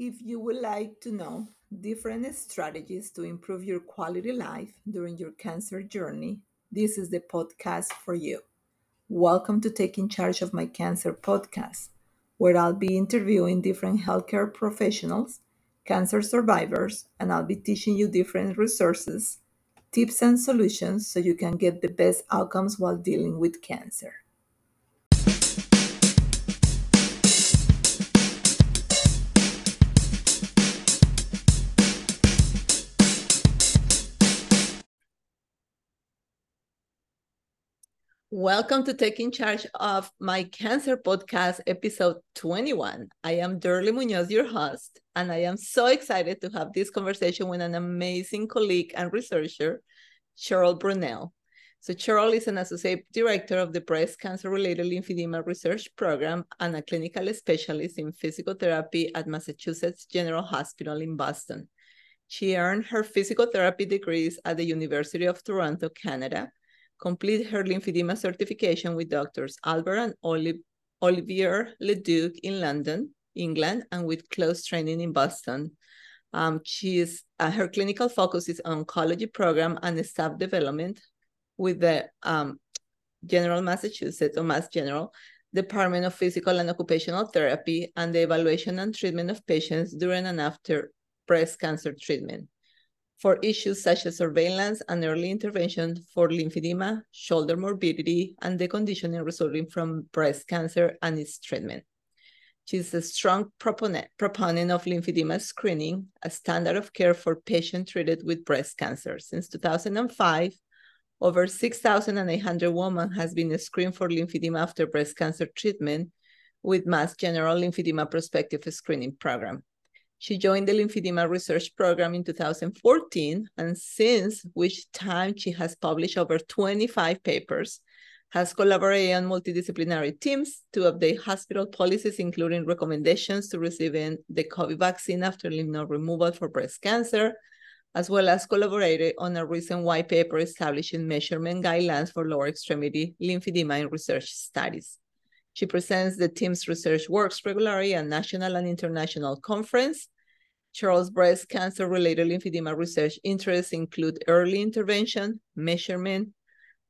If you would like to know different strategies to improve your quality life during your cancer journey, this is the podcast for you. Welcome to Taking Charge of My Cancer podcast, where I'll be interviewing different healthcare professionals, cancer survivors, and I'll be teaching you different resources, tips, and solutions so you can get the best outcomes while dealing with cancer. Welcome to Taking Charge of My Cancer Podcast, episode 21. I am Durley Munoz, your host, and I am so excited to have this conversation with an amazing colleague and researcher, Cheryl Brunelle. So, Cheryl is an associate director of the Breast Cancer Related Lymphedema Research Program and a clinical specialist in physical therapy at Massachusetts General Hospital in Boston. She earned her physical therapy degrees at the University of Toronto, Canada complete her lymphedema certification with doctors Albert and Oli Olivier Leduc in London, England, and with Klose Training in Boston. Um, she is, uh, her clinical focus is on oncology program and staff development with the um, General Massachusetts or Mass General Department of Physical and Occupational Therapy and the evaluation and treatment of patients during and after breast cancer treatment for issues such as surveillance and early intervention for lymphedema, shoulder morbidity, and deconditioning resulting from breast cancer and its treatment. She's a strong proponent, proponent of lymphedema screening, a standard of care for patients treated with breast cancer. Since 2005, over 6,800 women has been screened for lymphedema after breast cancer treatment with Mass General Lymphedema Prospective Screening Program. She joined the lymphedema research program in 2014, and since which time she has published over 25 papers, has collaborated on multidisciplinary teams to update hospital policies, including recommendations to receiving the COVID vaccine after lymph node removal for breast cancer, as well as collaborated on a recent white paper establishing measurement guidelines for lower extremity lymphedema in research studies. She presents the team's research works regularly at national and international conference. Cheryl's breast cancer related lymphedema research interests include early intervention, measurement,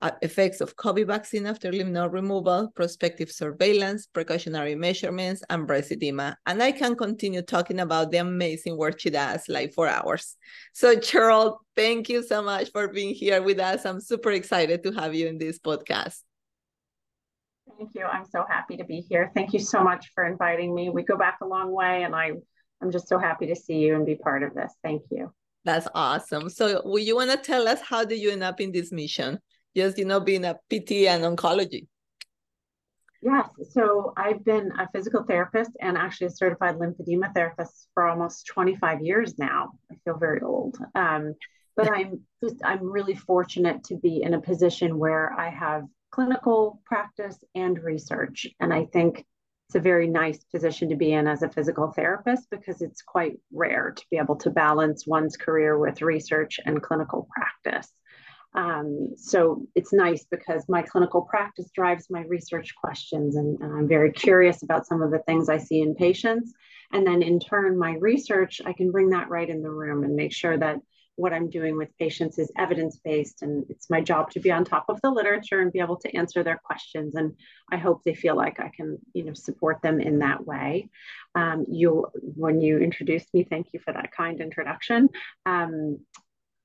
uh, effects of COVID vaccine after lymph node removal, prospective surveillance, precautionary measurements, and breast edema. And I can continue talking about the amazing work she does like for hours. So, Cheryl, thank you so much for being here with us. I'm super excited to have you in this podcast. Thank you. I'm so happy to be here. Thank you so much for inviting me. We go back a long way, and I, I'm just so happy to see you and be part of this. Thank you. That's awesome. So, will you want to tell us how did you end up in this mission? Just you know, being a PT and oncology. Yes. So I've been a physical therapist and actually a certified lymphedema therapist for almost 25 years now. I feel very old. Um, but I'm just I'm really fortunate to be in a position where I have clinical practice and research. And I think it's a very nice position to be in as a physical therapist because it's quite rare to be able to balance one's career with research and clinical practice. Um, so it's nice because my clinical practice drives my research questions, and, and I'm very curious about some of the things I see in patients. And then in turn, my research, I can bring that right in the room and make sure that what I'm doing with patients is evidence based, and it's my job to be on top of the literature and be able to answer their questions. And I hope they feel like I can, you know, support them in that way. Um, you, when you introduced me, thank you for that kind introduction. Um,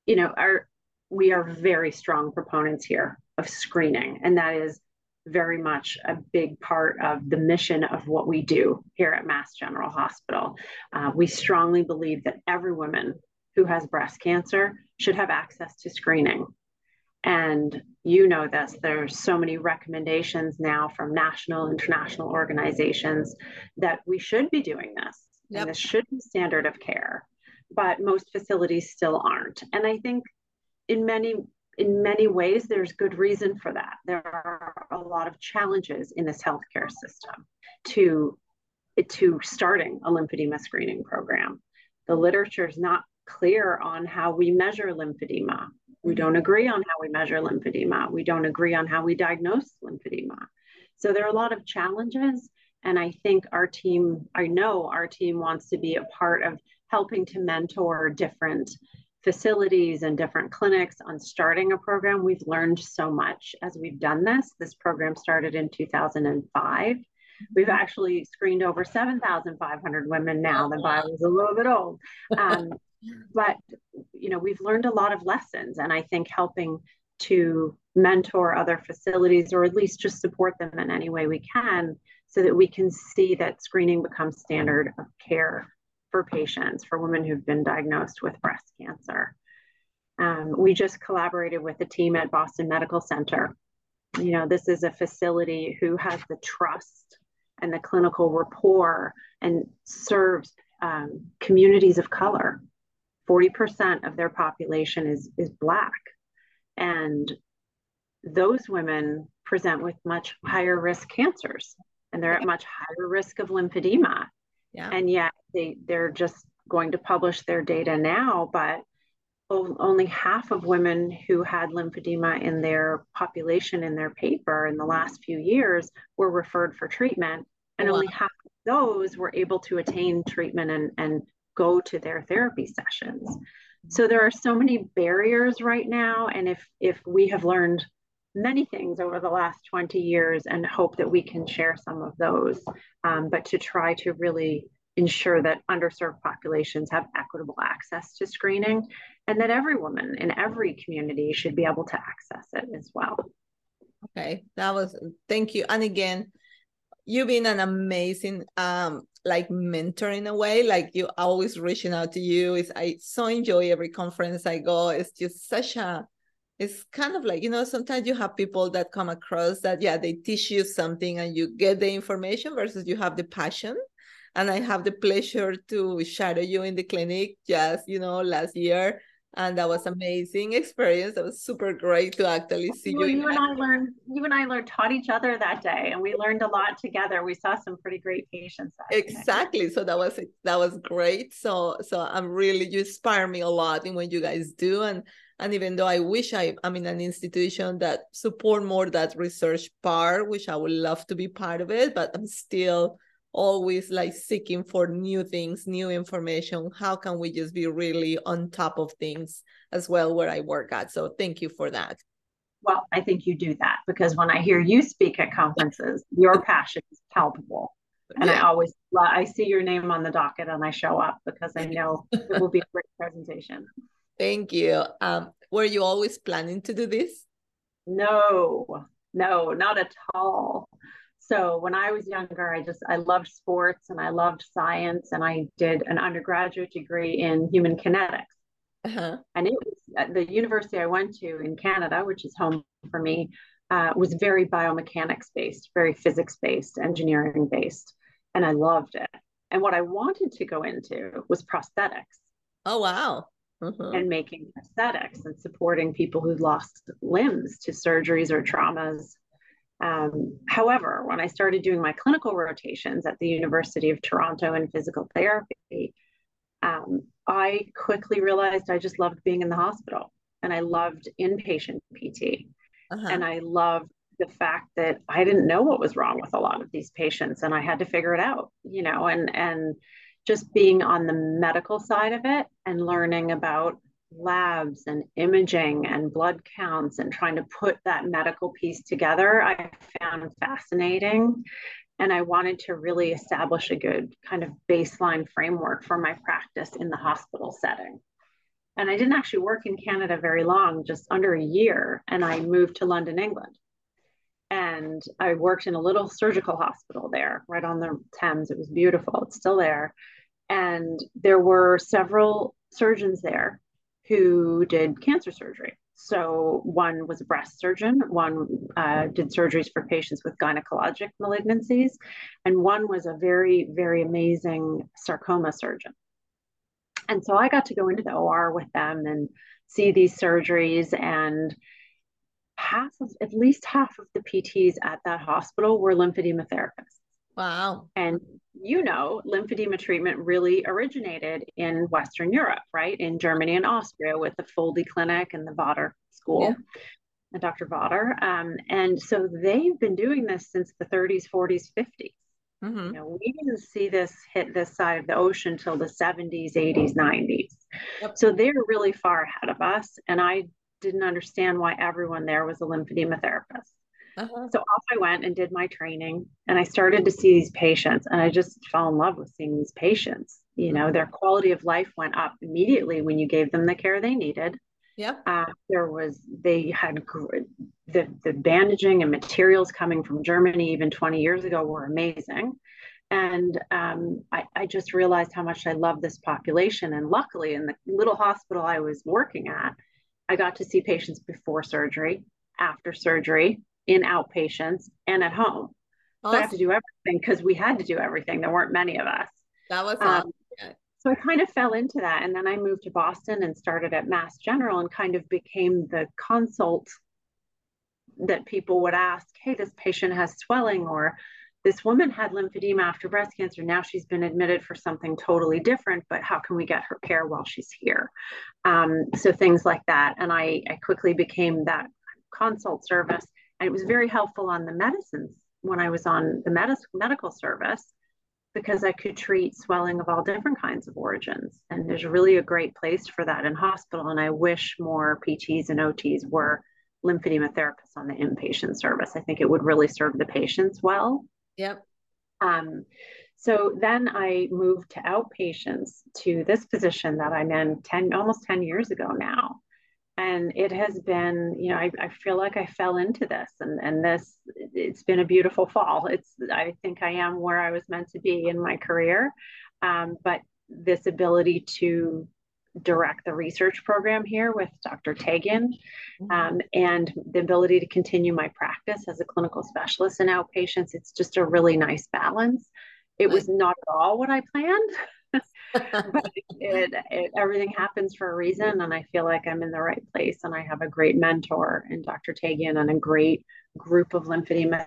you know, our we are very strong proponents here of screening, and that is very much a big part of the mission of what we do here at Mass General Hospital. Uh, we strongly believe that every woman who has breast cancer should have access to screening. And you know this, there's so many recommendations now from national, international organizations that we should be doing this. Yep. And this should be standard of care. But most facilities still aren't. And I think in many in many ways there's good reason for that. There are a lot of challenges in this healthcare system to to starting a lymphedema screening program. The literature is not clear on how we measure lymphedema. We mm-hmm. don't agree on how we measure lymphedema. We don't agree on how we diagnose lymphedema. So there are a lot of challenges. And I think our team, I know our team wants to be a part of helping to mentor different facilities and different clinics on starting a program. We've learned so much as we've done this. This program started in 2005. We've mm-hmm. actually screened over 7,500 women now. The bio is a little bit old. Um, but, you know, we've learned a lot of lessons. And I think helping to mentor other facilities or at least just support them in any way we can so that we can see that screening becomes standard of care for patients, for women who've been diagnosed with breast cancer. Um, we just collaborated with a team at Boston Medical Center. You know, this is a facility who has the trust and the clinical rapport and serves um, communities of color. 40% of their population is, is Black. And those women present with much higher risk cancers and they're at much higher risk of lymphedema. Yeah. And yet they they're just going to publish their data now, but only half of women who had lymphedema in their population in their paper in the last few years were referred for treatment, and wow. only half of those were able to attain treatment and, and go to their therapy sessions. So there are so many barriers right now, and if if we have learned many things over the last 20 years and hope that we can share some of those, um, but to try to really ensure that underserved populations have equitable access to screening and that every woman in every community should be able to access it as well. Okay, that was thank you. And again, you've been an amazing um like mentor in a way like you always reaching out to you. Is i so enjoy every conference i go. It's just such a it's kind of like you know sometimes you have people that come across that yeah they teach you something and you get the information versus you have the passion. And I have the pleasure to shadow you in the clinic just you know last year, and that was amazing experience. That was super great to actually see well, you. You and I learned. You and I learned taught each other that day, and we learned a lot together. We saw some pretty great patients. exactly. Day. So that was that was great. So so I'm really you inspire me a lot in what you guys do, and and even though I wish I, I'm in an institution that support more that research part, which I would love to be part of it, but I'm still always like seeking for new things, new information. How can we just be really on top of things as well where I work at? So thank you for that. Well, I think you do that because when I hear you speak at conferences, your passion is palpable. And yeah. I always I see your name on the docket and I show up because I know it will be a great presentation. Thank you. Um, were you always planning to do this? No, no, not at all. So when I was younger, I just I loved sports and I loved science, and I did an undergraduate degree in human kinetics. Uh-huh. And it was at the university I went to in Canada, which is home for me, uh, was very biomechanics based, very physics based, engineering based, and I loved it. And what I wanted to go into was prosthetics. Oh wow! Uh-huh. And making prosthetics and supporting people who lost limbs to surgeries or traumas um, however, when I started doing my clinical rotations at the University of Toronto in physical therapy, um, I quickly realized I just loved being in the hospital and I loved inpatient PT. Uh-huh. And I loved the fact that I didn't know what was wrong with a lot of these patients and I had to figure it out, you know, and and just being on the medical side of it and learning about labs and imaging and blood counts and trying to put that medical piece together, I found fascinating. And I wanted to really establish a good kind of baseline framework for my practice in the hospital setting. And I didn't actually work in Canada very long, just under a year. And I moved to London, England. And I worked in a little surgical hospital there, right on the Thames. It was beautiful, it's still there. And there were several surgeons there who did cancer surgery. So one was a breast surgeon, one uh, did surgeries for patients with gynecologic malignancies, and one was a very, very amazing sarcoma surgeon. And so I got to go into the OR with them and see these surgeries and half of at least half of the PTs at that hospital were lymphedema therapists. Wow. And you know, lymphedema treatment really originated in Western Europe, right? In Germany and Austria with the Földi Clinic and the Vodder School. Yeah. And Dr. Vodder. Um, and so they've been doing this since the 30s, 40s, 50s. Mm-hmm. You know, we didn't see this hit this side of the ocean till the 70s, 80s, 90s. Yep. So they're really far ahead of us. And I didn't understand why everyone there was a lymphedema therapist. Uh-huh. So off I went and did my training, and I started to see these patients, and I just fell in love with seeing these patients. You know, their quality of life went up immediately when you gave them the care they needed. Yeah. Uh, there was, they had gr- the, the bandaging and materials coming from Germany even 20 years ago were amazing. And um, I, I just realized how much I love this population. And luckily, in the little hospital I was working at, I got to see patients before surgery, after surgery, in outpatients, and at home. Awesome. So I have to do everything because we had to do everything. There weren't many of us. That was um, so I kind of fell into that. And then I moved to Boston and started at Mass General and kind of became the consult that people would ask, hey, this patient has swelling, or this woman had lymphedema after breast cancer. Now she's been admitted for something totally different, but how can we get her care while she's here? Um, so things like that. And I, I quickly became that consult service. And it was very helpful on the medicines when I was on the med- medical service because I could treat swelling of all different kinds of origins. And there's really a great place for that in hospital. And I wish more PTs and OTs were lymphedema therapists on the inpatient service. I think it would really serve the patients well. Yep. Um, so then I moved to outpatients to this position that I'm in 10, almost 10 years ago now and it has been you know I, I feel like i fell into this and and this it's been a beautiful fall. It's i think i am where i was meant to be in my career um, but this ability to direct the research program here with dr Taghian mm-hmm. um, and the ability to continue my practice as a clinical specialist in outpatients it's just a really nice balance. It was not at all what i planned but it, it, everything happens for a reason. And I feel like I'm in the right place. And I have a great mentor in Dr. Taghian and a great group of lymphedema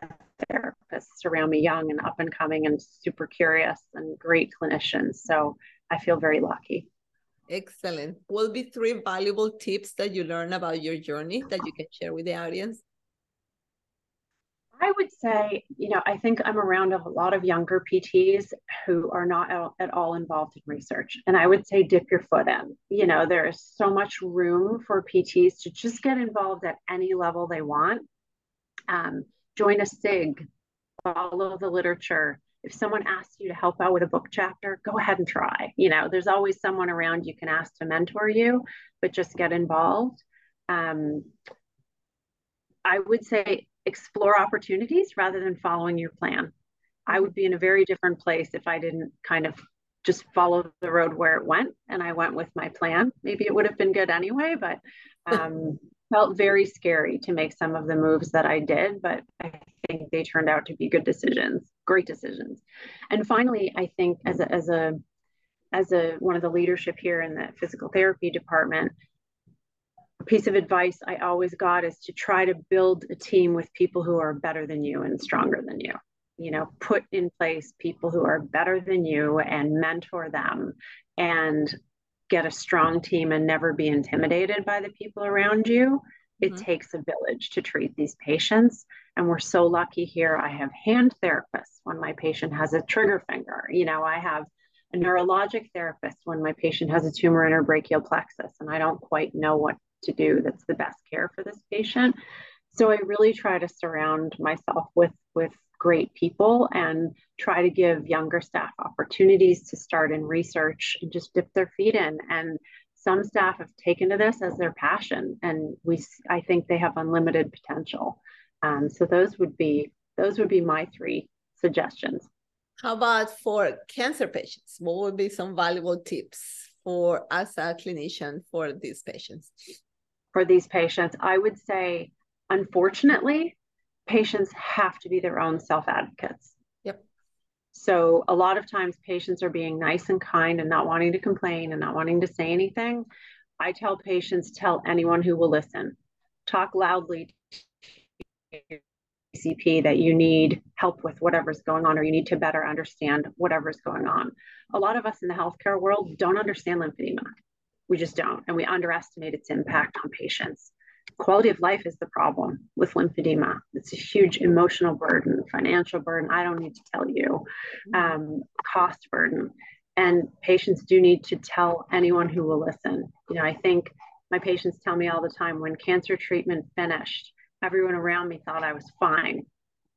therapists around me, young and up and coming and super curious and great clinicians. So I feel very lucky. Excellent. Will be three valuable tips that you learn about your journey that you can share with the audience? I would say, you know, I think I'm around a lot of younger PTs who are not at all involved in research. And I would say dip your foot in. You know, there is so much room for PTs to just get involved at any level they want. Um, join a SIG, follow the literature. If someone asks you to help out with a book chapter, go ahead and try. You know, there's always someone around you can ask to mentor you, but just get involved. Um, I would say explore opportunities rather than following your plan. I would be in a very different place if I didn't kind of just follow the road where it went and I went with my plan. Maybe it would have been good anyway, but um, felt very scary to make some of the moves that I did, but I think they turned out to be good decisions, great decisions. And finally, I think as a, as a as a one of the leadership here in the physical therapy department, piece of advice I always got is to try to build a team with people who are better than you and stronger than you. You know, put in place people who are better than you and mentor them and get a strong team and never be intimidated by the people around you. It mm-hmm. takes a village to treat these patients. And we're so lucky here. I have hand therapists when my patient has a trigger finger. You know, I have a neurologic therapist when my patient has a tumor in her brachial plexus and I don't quite know what to do that's the best care for this patient. So I really try to surround myself with with great people and try to give younger staff opportunities to start in research and just dip their feet in. And some staff have taken to this as their passion and we i think they have unlimited potential. Um, so those would be those would be my three suggestions. How about for cancer patients? What would be some valuable tips for as a clinician for these patients for these patients, I would say, unfortunately, patients have to be their own self advocates. Yep. So a lot of times patients are being nice and kind and not wanting to complain and not wanting to say anything. I tell patients, tell anyone who will listen, talk loudly to CP that you need help with whatever's going on or you need to better understand whatever's going on. A lot of us in the healthcare world don't understand lymphedema. We just don't. And we underestimate its impact on patients. quality of life is the problem with lymphedema. It's a huge emotional burden, financial burden. I don't need to tell you, um, cost burden. And patients do need to tell anyone who will listen. You know, I think my patients tell me all the time when cancer treatment finished, everyone around me thought I was fine.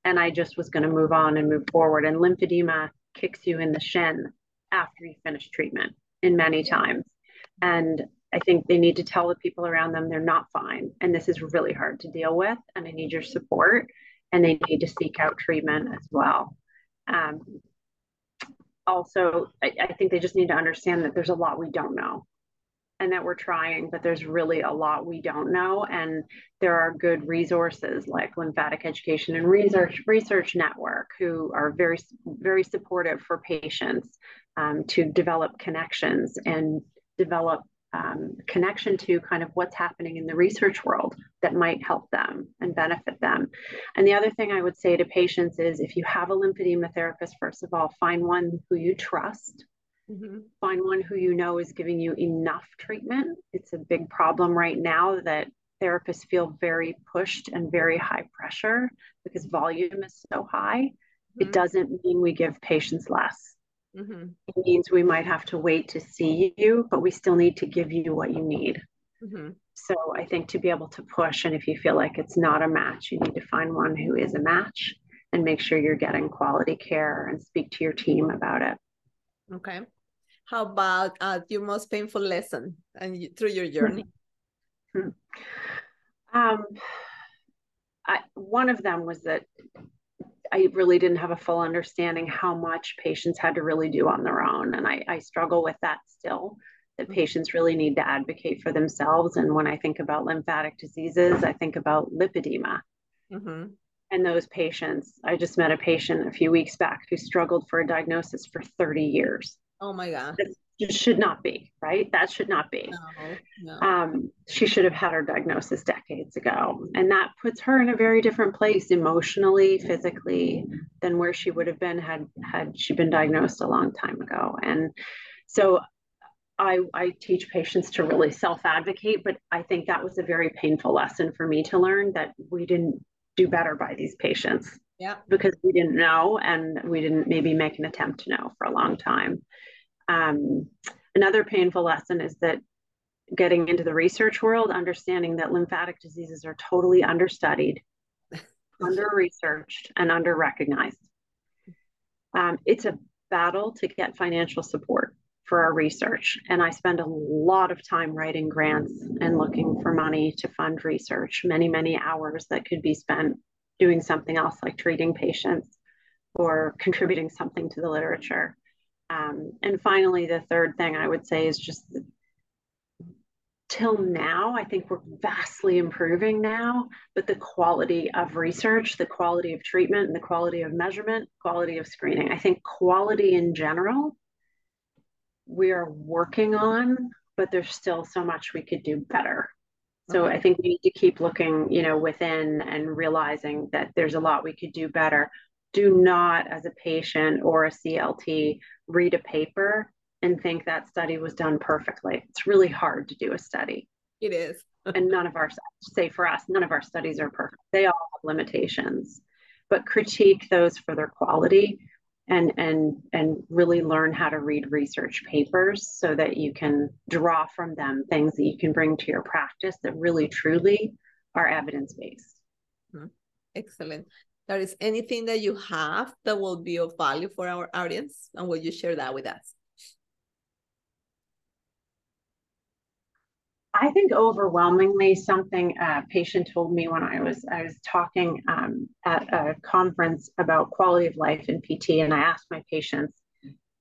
And I just was going to move on and move forward. And lymphedema kicks you in the shin after you finish treatment in many times. And I think they need to tell the people around them they're not fine. And this is really hard to deal with. And I need your support. And they need to seek out treatment as well. Um, also, I, I think they just need to understand that there's a lot we don't know and that we're trying, but there's really a lot we don't know. And there are good resources like Lymphatic Education and Research Research Network who are very, very supportive for patients um, to develop connections and develop um, connection to kind of what's happening in the research world that might help them and benefit them. And the other thing I would say to patients is if you have a lymphedema therapist, first of all, find one who you trust. Mm-hmm. Find one who you know is giving you enough treatment. It's a big problem right now that therapists feel very pushed and very high pressure because volume is so high. Mm-hmm. It doesn't mean we give patients less Mm-hmm. It means we might have to wait to see you, but we still need to give you what you need. Mm-hmm. So I think to be able to push, and if you feel like it's not a match, you need to find one who is a match and make sure you're getting quality care and speak to your team about it. Okay. How about uh, your most painful lesson and through your journey? Mm-hmm. Um, I, one of them was that I really didn't have a full understanding how much patients had to really do on their own. And I, I struggle with that still, that mm-hmm. patients really need to advocate for themselves. And when I think about lymphatic diseases, I think about lipedema. Mm-hmm. And those patients, I just met a patient a few weeks back who struggled for a diagnosis for 30 years. Oh my God just should not be, right? That should not be. No, no. Um, she should have had her diagnosis decades ago. And that puts her in a very different place emotionally, physically, than where she would have been had had she been diagnosed a long time ago. And so I, I teach patients to really self-advocate, but I think that was a very painful lesson for me to learn that we didn't do better by these patients. Yeah. Because we didn't know and we didn't maybe make an attempt to know for a long time. Um, another painful lesson is that getting into the research world, understanding that lymphatic diseases are totally understudied, under researched, and under recognized. Um, it's a battle to get financial support for our research. And I spend a lot of time writing grants and looking for money to fund research, many, many hours that could be spent doing something else like treating patients or contributing something to the literature. Um, and finally, the third thing I would say is just till now, I think we're vastly improving now, but the quality of research, the quality of treatment, and the quality of measurement, quality of screening, I think quality in general, we are working on, but there's still so much we could do better. So. I think we need to keep looking, you know, within and realizing that there's a lot we could do better do not, as a patient or a CLT, read a paper and think that study was done perfectly. It's really hard to do a study. It is. and none of our, say for us, none of our studies are perfect. They all have limitations, but critique those for their quality and and and really learn how to read research papers so that you can draw from them things that you can bring to your practice that really truly are evidence based. Mm-hmm. Excellent there is anything that you have that will be of value for our audience and will you share that with us I think overwhelmingly something a patient told me when I was I was talking um, at a conference about quality of life in PT, and I asked my patients,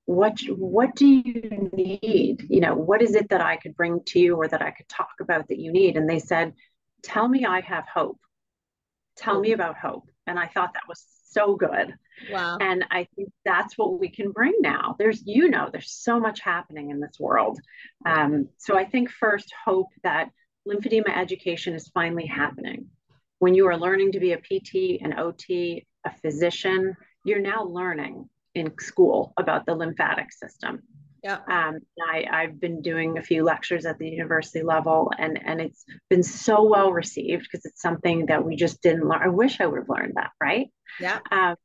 "What what do you need? You know, what is it that I could bring to you or that I could talk about that you need?" And they said, "Tell me I have hope. Tell me about hope." And I thought that was so good. Wow. And I think that's what we can bring now. There's, you know, there's so much happening in this world. Um, so I think first, hope that lymphedema education is finally happening. When you are learning to be a PT, an OT, a physician, you're now learning in school about the lymphatic system. Yeah. Um, I, I've been doing a few lectures at the university level and, and it's been so well received because it's something that we just didn't learn. I wish I would have learned that, right? Yeah. Um,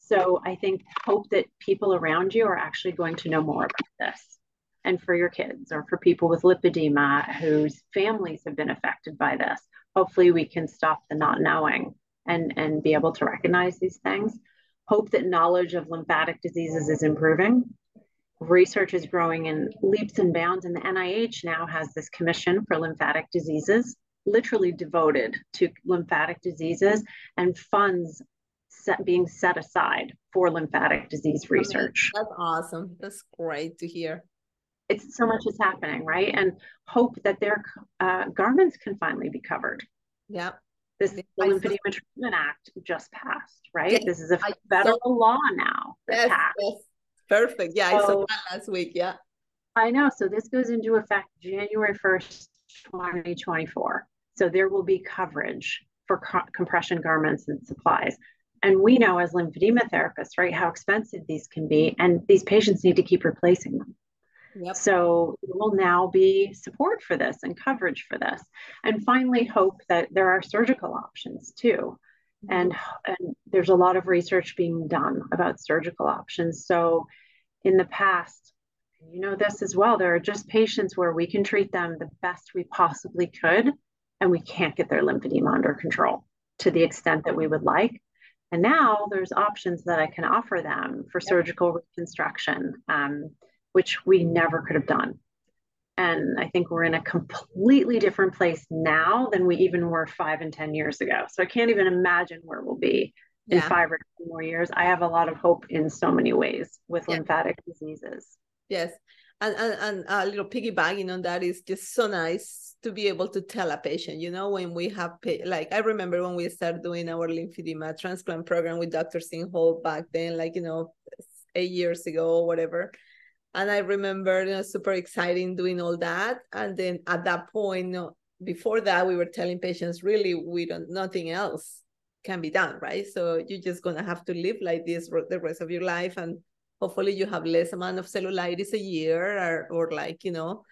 so I think hope that people around you are actually going to know more about this. And for your kids or for people with lipedema whose families have been affected by this, hopefully we can stop the not knowing and, and be able to recognize these things. Hope that knowledge of lymphatic diseases is improving research is growing in leaps and bounds, and the NIH now has this commission for lymphatic diseases, literally devoted to lymphatic diseases, and funds set, being set aside for lymphatic disease research. That's awesome. That's great to hear. It's so much is happening, right? And hope that their uh, garments can finally be covered. Yeah. This the Lymphedema Treatment Act just passed, right? Yes, this is a federal law now. Yes, yes, Perfect. Yeah, so, I saw that last week. Yeah. I know. So this goes into effect January 1st, 2024. So there will be coverage for co- compression garments and supplies. And we know as lymphedema therapists, right, how expensive these can be. And these patients need to keep replacing them. Yep. So there will now be support for this and coverage for this. And finally, hope that there are surgical options too mm-hmm. and and there's a lot of research being done about surgical options so in the past. You know this as well there are just patients where we can treat them the best we possibly could and we can't get their lymphedema under control to the extent that we would like. And now there's options that i can offer them for surgical reconstruction um, which we never could have done. And I think we're in a completely different place now than we even were five and 10 years ago. So I can't even imagine where we'll be in yeah. five or 10 more years. I have a lot of hope in so many ways with yeah. lymphatic diseases. Yes. And, and, and a little piggybacking on that is just so nice to be able to tell a patient, you know, when we have, like, I remember when we started doing our lymphedema transplant program with Dr. Singhal back then, like, you know, eight years ago or whatever and I remember you know, super exciting doing all that. And then at that point, you know, before that, we were telling patients, really, we don't, nothing else can be done, right? So you're just gonna have to live like this the rest of your life, and hopefully you have less amount of cellulitis a year, or or like you know,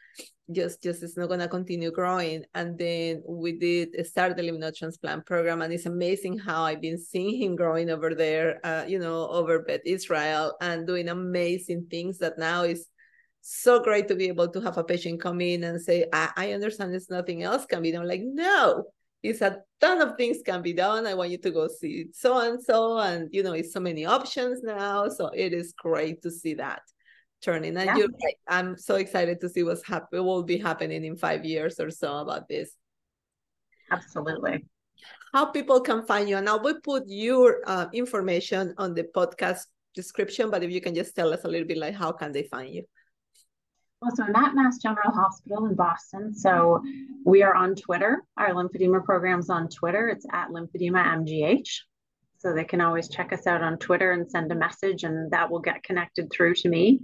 just just it's not gonna continue growing. And then we did start the lymph node transplant program, and it's amazing how I've been seeing him growing over there, uh, you know, over Beth Israel and doing amazing things that now is so great to be able to have a patient come in and say, I, I understand there's nothing else can be done. I'm like, no, it's a ton of things can be done. I want you to go see so and so, and you know, it's so many options now. So it is great to see that turning. And yeah. you're right. I'm so excited to see what's happen will be happening in five years or so about this. Absolutely. How people can find you, and I will put your uh, information on the podcast description. But if you can just tell us a little bit, like how can they find you? Well, so I'm at Mass General Hospital in Boston. So we are on Twitter. Our lymphedema program's on Twitter. It's at lymphedema MGH. So they can always check us out on Twitter and send a message, and that will get connected through to me.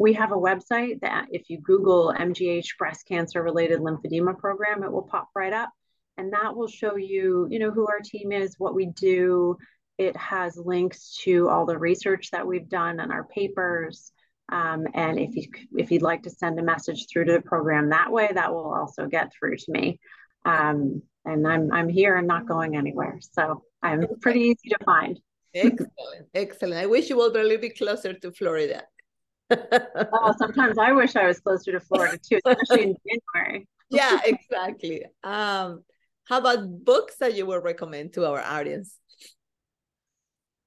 We have a website that if you Google MGH breast cancer related lymphedema program, it will pop right up. And that will show you, you know, who our team is, what we do. It has links to all the research that we've done and our papers. Um, and if you if you'd like to send a message through to the program that way, that will also get through to me. Um, and I'm I'm here and not going anywhere. So I'm pretty easy to find. excellent, excellent. I wish you were a little bit closer to Florida. oh, sometimes I wish I was closer to Florida too, especially in January. yeah, exactly. Um, how about books that you would recommend to our audience?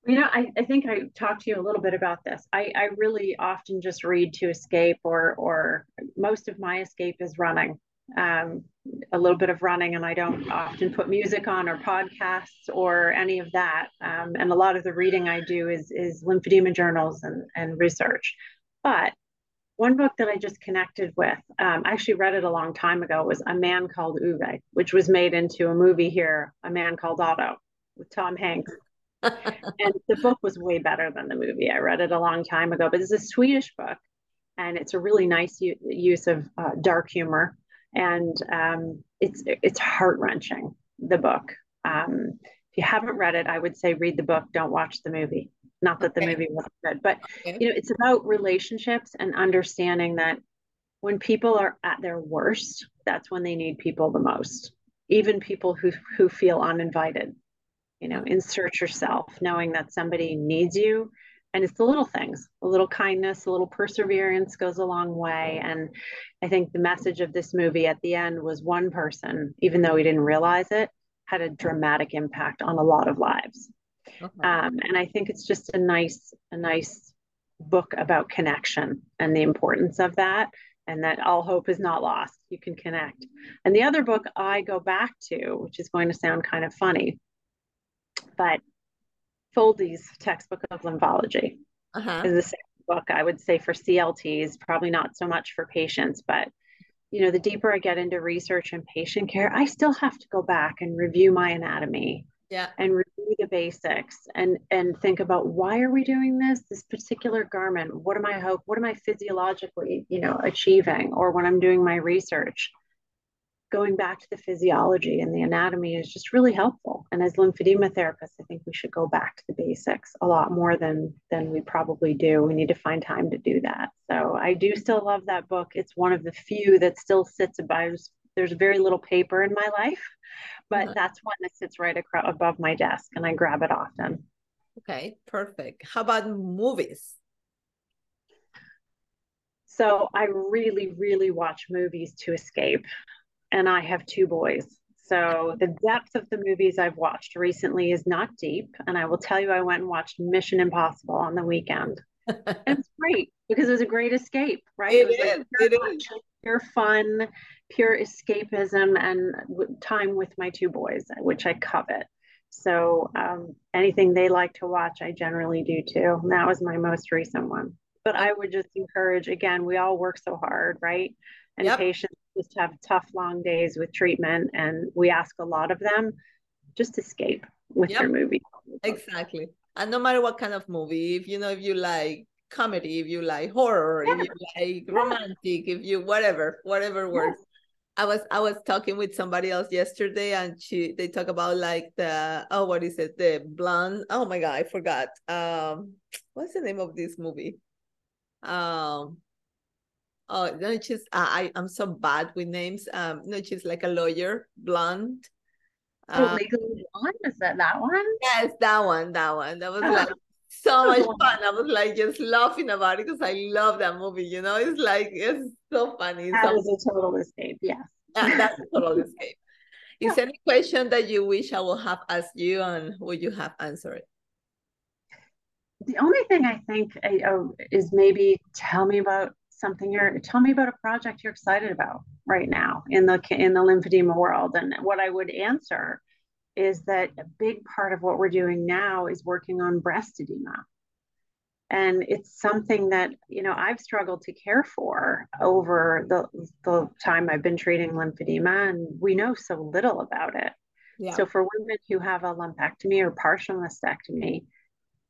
You know, I, I think I talked to you a little bit about this. I, I really often just read to escape, or or most of my escape is running. Um, a little bit of running, and I don't often put music on or podcasts or any of that. Um, and a lot of the reading I do is is lymphedema journals and and research. But one book that I just connected with, um, I actually read it a long time ago, was A Man Called Ove, which was made into a movie here, A Man Called Otto, with Tom Hanks and the book was way better than the movie. I read it a long time ago, but it's a Swedish book, and it's a really nice u- use of uh, dark humor, and um, it's it's heart wrenching. The book. Um, if you haven't read it, I would say read the book. Don't watch the movie. Not that okay. the movie wasn't good, but okay. you know, it's about relationships and understanding that when people are at their worst, that's when they need people the most. Even people who who feel uninvited. You know, insert yourself, knowing that somebody needs you. And it's the little things a little kindness a little perseverance goes a long way. And i think the message of this movie at the end was one person even though we didn't realize it had a dramatic impact on a lot of lives. Okay. um, and i think it's just a nice a nice book about connection and the importance of that and that all hope is not lost. You can connect. And the other book i go back to which is going to sound kind of funny but Földi's textbook of lymphology uh-huh. is the same book I would say for CLTs, probably not so much for patients, but you know, the deeper I get into research and patient care, I still have to go back and review my anatomy. Yeah. And review the basics and and think about why are we doing this? This particular garment. What am I hope? What am I physiologically, you know, achieving? Or when I'm doing my research, going back to the physiology and the anatomy is just really helpful. And as lymphedema therapists, I think we should go back to the basics a lot more than than we probably do. We need to find time to do that. So I do still love that book. It's one of the few that still sits above. There's very little paper in my life, but mm-hmm. that's one that sits right across, above my desk, and I grab it often. Okay, perfect. How about movies? So I really, really watch movies to escape and I have two boys. So the depth of the movies I've watched recently is not deep. And I will tell you, I went and watched Mission Impossible on the weekend. it's great because it was a great escape, right? It, it is. Like pure, it is. pure fun, pure escapism, and time with my two boys, which I covet. So um, anything they like to watch, I generally do too. And that was my most recent one. But I would just encourage again, we all work so hard, right? And yep. patients just have tough, long days with treatment. And we ask a lot of them just escape with yep. their movie. Exactly. And no matter what kind of movie, if you know, if you like comedy, if you like horror, yeah. if you like romantic, if you whatever, whatever works. Yes. I was I was talking with somebody else yesterday and she they talk about like the oh what is it the blonde oh my god I forgot um what's the name of this movie um Oh, no, she's I I'm so bad with names. Um, no, she's like a lawyer, blonde. Oh, um, Legally Blonde is that that one? Yes, that one, that one. That was like so much fun. I was like just laughing about it because I love that movie. You know, it's like it's so funny. That so, was a total escape. Yes, yeah, that's a total escape. Is any question that you wish I will have asked you, and would you have answered it? The only thing I think uh, is maybe tell me about something you're tell me about a project you're excited about right now in the in the lymphedema world. And what i would answer is that a big part of what we're doing now is working on breast edema. And it's something that you know i've struggled to care for over the, the time i've been treating lymphedema and we know so little about it. Yeah. so for women who have a lumpectomy or partial mastectomy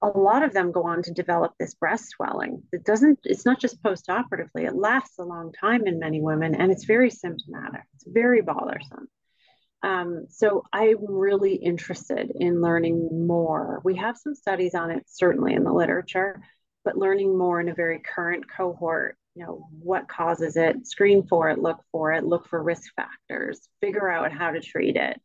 a lot of them go on to develop this breast swelling. It doesn't, it's not just post operatively, it lasts a long time in many women and it's very symptomatic. It's very bothersome. Um, so I'm really interested in learning more. We have some studies on it, certainly in the literature, but learning more in a very current cohort. You know, what causes it, screen for it, look for it, look for risk factors, figure out how to treat it,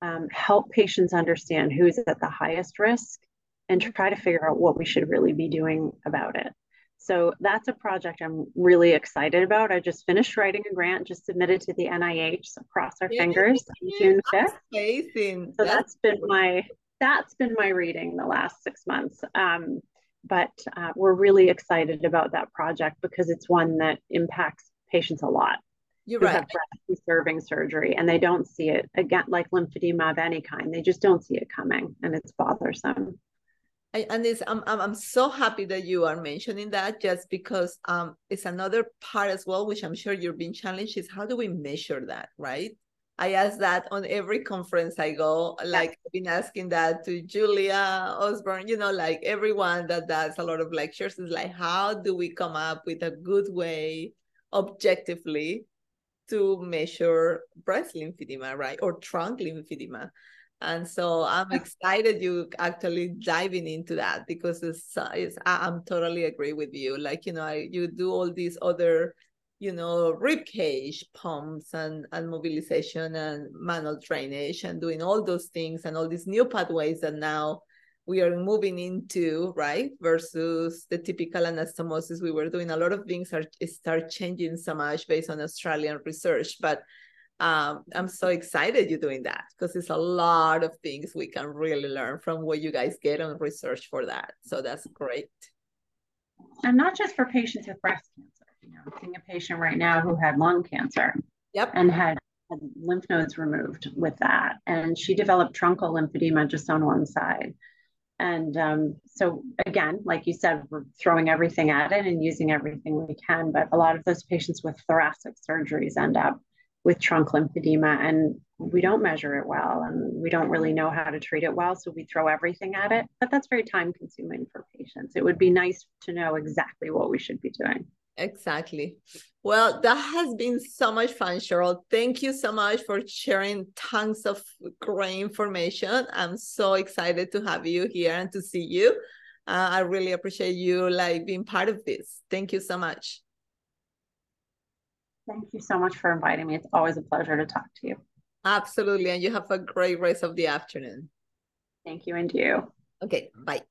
um, help patients understand who's at the highest risk and try to figure out what we should really be doing about it. So that's a project I'm really excited about. I just finished writing a grant, just submitted to the NIH. So cross our yeah, fingers yeah, June 5th. Amazing. So that's, that's been my that's been my reading the last six months. Um, but uh, we're really excited about that project because it's one that impacts patients a lot. You're right. Have breast conserving surgery and they don't see it again, like lymphedema of any kind. They just don't see it coming, and it's bothersome. I, and it's, I'm, I'm, I'm so happy that you are mentioning that just because um, it's another part as well, which I'm sure you're being challenged is how do we measure that, right? I ask that on every conference I go. Like I've been asking that to Julia Osborne, you know, like everyone that does a lot of lectures is like, how do we come up with a good way objectively to measure breast lymphedema, right? Or trunk lymphedema. And so I'm excited you actually diving into that because it's, it's I'm totally agree with you. Like, you know, I, you do all these other, you know, rib cage pumps and, and mobilization and manual drainage and doing all those things and all these new pathways that now we are moving into, right? Versus the typical anastomosis we were doing. A lot of things are start changing so much based on Australian research, but um, I'm so excited you're doing that because it's a lot of things we can really learn from what you guys get on research for that. So that's great. And not just for patients with breast cancer. You know, I'm seeing a patient right now who had lung cancer. Yep. And had, had lymph nodes removed with that. And she developed truncal lymphedema just on one side. And um, so, again, like you said, we're throwing everything at it and using everything we can. But a lot of those patients with thoracic surgeries end up with trunk lymphedema and we don't measure it well and we don't really know how to treat it well so we throw everything at it but that's very time consuming for patients. It would be nice to know exactly what we should be doing. Exactly. Well that has been so much fun cheryl. Thank you so much for sharing tons of great information. I'm so excited to have you here and to see you. Uh, i really appreciate you like being part of this. Thank you so much Thank you so much for inviting me. It's always a pleasure to talk to you. Absolutely. And you have a great rest of the afternoon. Thank you, and you. Okay, bye.